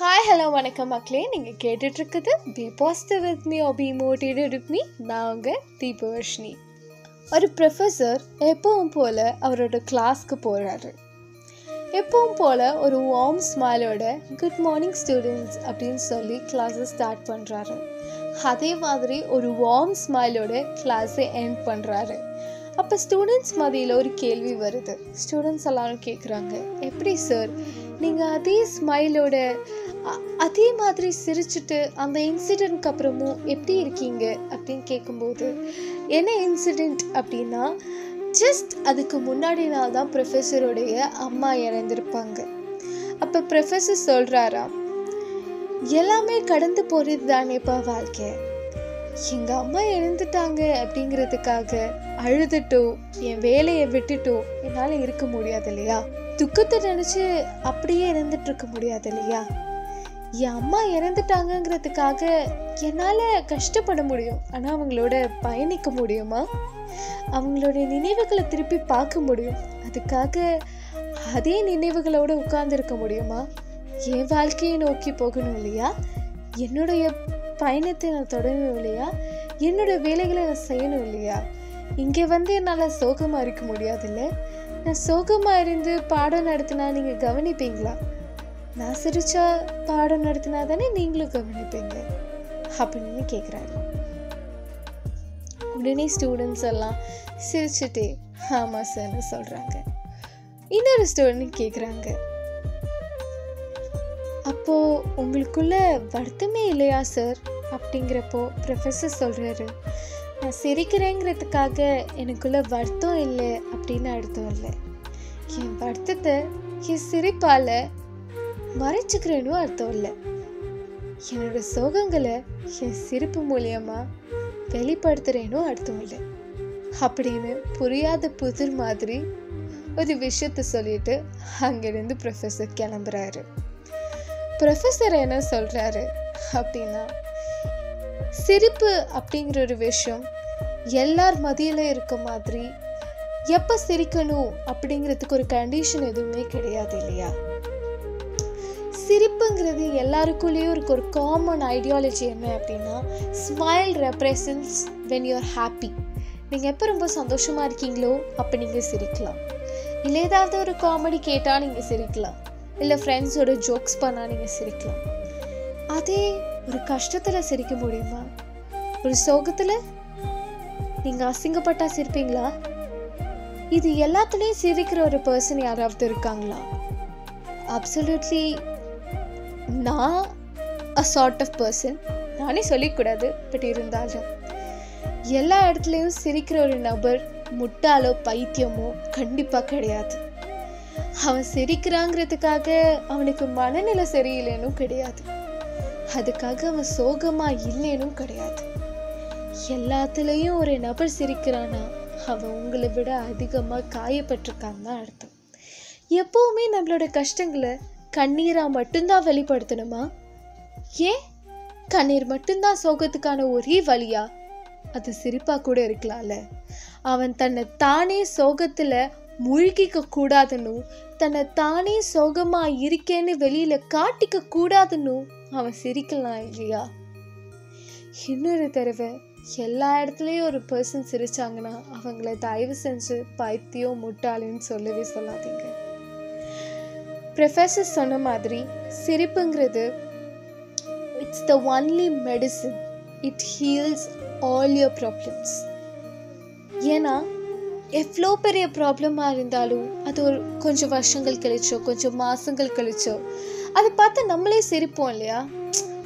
Hi hello வணக்கம் மக்களே. நீங்கள் கேட்டுட்ருக்குது be positive with me or be motivate with me நான் உங்கள் தீபவர்ஷினி. ஒரு ப்ரொஃபஸர் எப்பவும் போல் அவரோட கிளாஸ்க்கு போகிறாரு எப்பவும் போல் ஒரு வார்ம் ஸ்மைலோட குட் மார்னிங் ஸ்டூடெண்ட்ஸ் அப்படின்னு சொல்லி கிளாஸை ஸ்டார்ட் பண்ணுறாரு அதே மாதிரி ஒரு வார்ம் ஸ்மைலோட கிளாஸை எண்ட் பண்ணுறாரு அப்போ ஸ்டூடெண்ட்ஸ் மதியில் ஒரு கேள்வி வருது. ஸ்டூடெண்ட்ஸ் எல்லாரும் கேட்குறாங்க எப்படி சார் நீங்கள் அதே ஸ்மைலோட அதே மாதிரி சிரிச்சுட்டு அந்த இன்சிடெண்ட்க்கு அப்புறமும் எப்படி இருக்கீங்க? அப்படின்னு கேட்கும்போது என்ன இன்சிடெண்ட் அப்படின்னா ஜஸ்ட் அதுக்கு முன்னாடி நாள் தான் ப்ரொஃபஸருடைய அம்மா இறந்திருப்பாங்க அப்போ ப்ரொஃபஸர் சொல்கிறாராம் எல்லாமே கடந்து போகிறது தானேப்பா வாழ்க்கை. எங்கள் அம்மா இறந்துட்டாங்க அப்படிங்கிறதுக்காக அழுதுட்டோ என் வேலையை விட்டுட்டோ என்னால் இருக்க முடியாது இல்லையா? துக்கத்தை நினச்சி அப்படியே இருந்துட்டு இருக்க முடியாது இல்லையா? என் அம்மா இறந்துட்டாங்கங்கிறதுக்காக என்னால் கஷ்டப்பட முடியும். ஆனால் அவங்களோட பயணிக்க முடியுமா? அவங்களோட நினைவுகளை திருப்பி பார்க்க முடியும். அதுக்காக அதே நினைவுகளோடு உட்கார்ந்துருக்க முடியுமா? என் வாழ்க்கையை நோக்கி போகணும் இல்லையா? என்னுடைய பயணத்தை நான் தொடரணும் இல்லையா? என்னுடைய வேலைகளை நான் செய்யணும் இல்லையா? இங்கே வந்து என்னால் சோகமாக இருக்க முடியாதுல்ல? நான் சோகமாக இருந்து பாடம் நடத்தினா நீங்கள் கவனிப்பீங்களா? நான் சிரிச்சா பாடம் நடத்தினா தானே நீங்களும் கவனிப்பீங்க. அப்படின்னு கேட்குறாரு உடனே ஸ்டூடெண்ட்ஸ் எல்லாம் சிரிச்சுட்டே ஆமாம் சார்னு சொல்கிறாங்க இன்னொரு ஸ்டூடெண்ட் கேட்குறாங்க அப்போது உங்களுக்குள்ள வருத்தமே இல்லையா சார் அப்படிங்கிறப்போ ப்ரொஃபஸர் சொல்கிறாரு நான் சிரிக்கிறேங்கிறதுக்காக எனக்குள்ள வருத்தம் இல்லை அப்படின்னு அர்த்தம் இல்லை என் வருத்தத்தை என் சிரிப்பால் மறைச்சிக்கிறேனும் அர்த்தம் இல்லை. என்னோட சோகங்களை என் சிரிப்பு மூலியமா வெளிப்படுத்துறேனும் அர்த்தம் இல்லை. அப்படின்னு புரியாத புதிர் மாதிரி ஒரு விஷயத்த சொல்லிட்டு அங்கிருந்து ப்ரொஃபஸர் கிளம்புறாரு. ப்ரொஃபஸர் என்ன சொல்கிறாரு அப்படின்னா சிரிப்பு அப்படிங்கிற ஒரு விஷயம் எல்லார் மதியில் இருக்க மாதிரி எப்போ சிரிக்கணும் அப்படிங்கிறதுக்கு ஒரு கண்டிஷன் எதுவுமே கிடையாது இல்லையா? சிரிப்புங்கிறது எல்லாருக்குள்ளேயும் இருக்க ஒரு காமன் ஐடியாலஜி என்ன அப்படின்னா smile represents when you're happy நீங்கள் எப்போ ரொம்ப சந்தோஷமாக இருக்கீங்களோ அப்போ நீங்கள் சிரிக்கலாம். இல்லை ஏதாவது ஒரு காமெடி கேட்டால் நீங்கள் சிரிக்கலாம். இல்லை ஃப்ரெண்ட்ஸோட ஜோக்ஸ் பண்ணால் நீங்கள் சிரிக்கலாம். அதே ஒரு கஷ்டத்தில் சிரிக்க முடியுமா? ஒரு சோகத்தில்? நீங்கள் அசிங்கப்பட்டால் சிரிப்பீங்களா? இது எல்லாத்துலேயும் சிரிக்கிற ஒரு பர்சன் யாராவது இருக்காங்களா? அப்சல்யூட்லி நான் அ சார்ட் ஆஃப் பர்சன் நானே சொல்லிக்கூடாது பட் இருந்தாலும். எல்லா இடத்துலையும் சிரிக்கிற ஒரு நபர் முட்டாலோ பைத்தியமோ கண்டிப்பாக கிடையாது. அவன் சிரிக்கிறாங்கிறதுக்காக அவனுக்கு மனநிலை சரியில்லைனும் கிடையாது. அதுக்காக அவன் சோகமாக இல்லைனும் கிடையாது. எல்லாத்துலேயும் ஒரு நபர் சிரிக்கிறானா அவன் உங்களை விட அதிகமாக காயப்பட்டிருக்கான்னு தான் அர்த்தம். எப்போவுமே நம்மளோட கஷ்டங்களை கண்ணீராக மட்டும்தான் வெளிப்படுத்தணுமா? ஏன் கண்ணீர் மட்டும்தான் சோகத்துக்கான ஒரே வழியா? அது சிரிப்பா கூட இருக்கலாம்ல. அவன் தன்னை தானே சோகத்துல முழுகிக்க கூடாதுன்னு தன்னை தானே சோகமா இருக்கேன்னு வெளியில காட்டிக்க கூடாதுன்னு அவன் சிரிக்கலாம் இல்லையா? இன்னொரு தடவை எல்லா இடத்துலையும் ஒரு பர்சன் சிரிச்சாங்கன்னா அவங்கள தயவு செஞ்சு பைத்தியம் முட்டாளின்னு சொல்லவே சொல்லாதீங்க. ப்ரொஃபஸர் சொன்ன மாதிரி சிரிப்புங்கிறது it's the only medicine it heals all your problems ஏன்னா எவ்வளோ பெரிய ப்ராப்ளமாக இருந்தாலும் அது ஒரு கொஞ்சம் வருஷங்கள் கழிச்சோ கொஞ்சம் மாதங்கள் கழிச்சோ அதை பார்த்து நம்மளே சிரிப்போம் இல்லையா?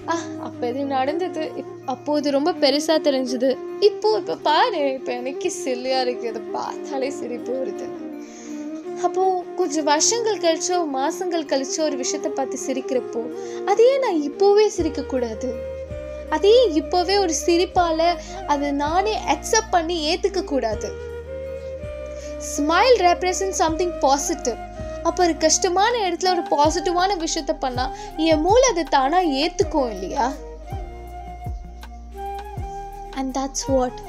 ஆ அப்போ இது நடந்தது. இப்- இது ரொம்ப பெருசாக தெரிஞ்சுது. இப்போது இப்போ பாரு இப்போ எனக்கு சில்லியாக இருக்குது அதை பார்த்தாலே சிரிப்பு வருது. அப்போது கொஞ்சம் வருஷங்கள் கழிச்சோ மாதங்கள் கழிச்சோ ஒரு விஷயத்தை பார்த்து சிரிக்கிறப்போ அதையே நான் இப்போவே சிரிக்கக்கூடாது. அதையே இப்போவே ஒரு சிரிப்பால் அதை நானே அக்செப்ட் பண்ணி ஏற்றுக்க கூடாது ஸ்மைல் ரெப்ரசன்ட் சம்திங் பாசிட்டிவ் அப்போ ஒரு கஷ்டமான இடத்துல ஒரு பாசிட்டிவான விஷயத்த பண்ணா என் மூளை அதை தானா ஏத்துக்கும் இல்லையா? And that's what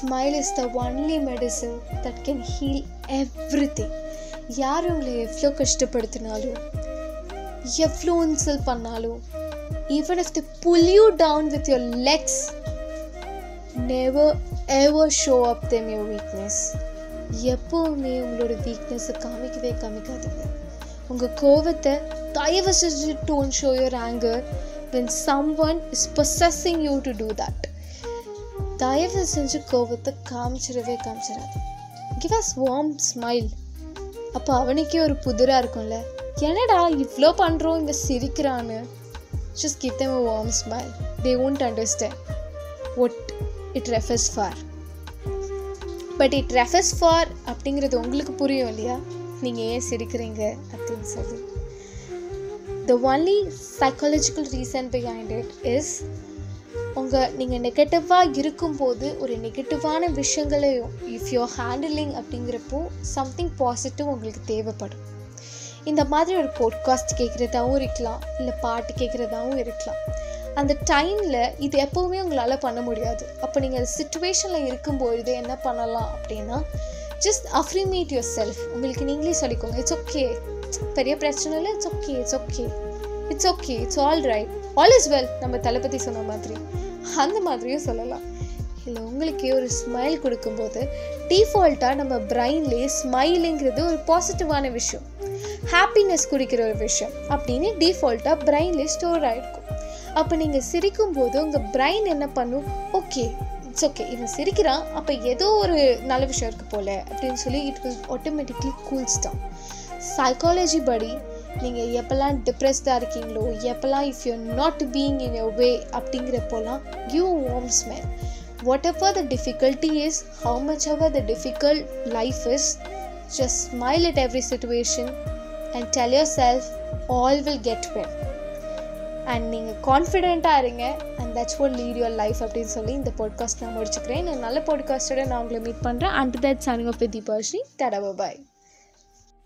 smile is the only medicine that can heal everything யார் உங்களை எவ்வளோ கஷ்டப்படுத்தினாலும் எவ்வளோ இன்சல்ட் பண்ணாலும் even if they pull you down with your legs never ever show up them your weakness எப்போவுமே உங்களோட வீக்னஸை காமிக்கவே காமிக்காதீங்க. உங்கள் கோவத்தை தயவு செஞ்சு don't show your anger when someone is possessing you to do that தயவு செஞ்சு கோவத்தை காமிச்சிடவே காமிச்சிடாது கிவ் அஸ் வார்ம் ஸ்மைல் அப்போ அவனுக்கே ஒரு புதிராக இருக்கும்ல. என்னடா இவ்வளோ பண்ணுறோம் இங்கே சிரிக்கிறான்னு. Just give them warm smile they won't understand what it refers for but it refers for அப்படிங்கிறது உங்களுக்கு புரியும் இல்லையா? நீங்கள் ஏன் சிரிக்கிறீங்க அப்படின்னு சொல்லி. The only psychological reason behind it is உங்கள் நீங்கள் நெகட்டிவாக இருக்கும்போது ஒரு நெகட்டிவான விஷயங்களையும் இஃப் யூ ஹேண்டிலிங் அப்படிங்கிறப்போ சம்திங் பாசிட்டிவ் உங்களுக்கு தேவைப்படும். இந்த மாதிரி ஒரு போட்காஸ்ட் கேட்குறதாகவும் இருக்கலாம் இல்லை பாட்டு கேட்குறதாகவும் இருக்கலாம். அந்த டைமில் இது எப்போவுமே உங்களால் பண்ண முடியாது. அப்போ நீங்கள் சுச்சுவேஷனில் இருக்கும்பொழுது என்ன பண்ணலாம் அப்படின்னா ஜஸ்ட் அஃப்ரிமேட் யுவர் செல்ஃப் உங்களுக்கு நீங்களே சொல்லிக்கோங்க இட்ஸ் ஓகே பெரிய பிரச்சனை இல்லை it's okay it's okay it's okay it's all right all is well நம்ம தளபதி சொன்ன மாதிரி. அந்த மாதிரியும் சொல்லலாம். இல்லை உங்களுக்கே ஒரு ஸ்மைல் கொடுக்கும்போது டிஃபால்ட்டாக நம்ம பிரெயின்லேயே ஸ்மைலுங்கிறது ஒரு பாசிட்டிவான விஷயம். ஹாப்பினஸ் குடிக்கிற ஒரு விஷயம் அப்படின்னு டிஃபால்ட்டாக பிரெயின்லேயே ஸ்டோர் ஆகிருக்கும் அப்போ நீங்கள் சிரிக்கும்போது உங்கள் பிரெயின் என்ன பண்ணும்? ஓகே இட்ஸ் ஓகே இவன் சிரிக்கிறான் அப்போ ஏதோ ஒரு நல்ல விஷயம் இருக்குது போல அப்படின்னு சொல்லி இட் வில் ஆட்டோமேட்டிக்லி கூல்ஸ் தான் சைக்காலஜி படி நீங்கள் எப்போல்லாம் டிப்ரெஸ்டாக இருக்கீங்களோ எப்போல்லாம் if you not being in your way அப்படிங்கிறப்போலாம் give warm smell whatever the difficulty is how much ever the difficult life is just smile at every situation and tell yourself all will get well and நீங்கள் கான்ஃபிடெண்ட்டாக இருங்க and that's one lead your life அப்படின்னு சொல்லி இந்த podcast நான் முடிச்சுக்கிறேன். நான் நல்ல பாட்காஸ்ட்டோட நான் உங்களை மீட் பண்ணுறேன் அண்ட் தட் சனிங் ஆஃப் தீபாஷி தடவை பாய்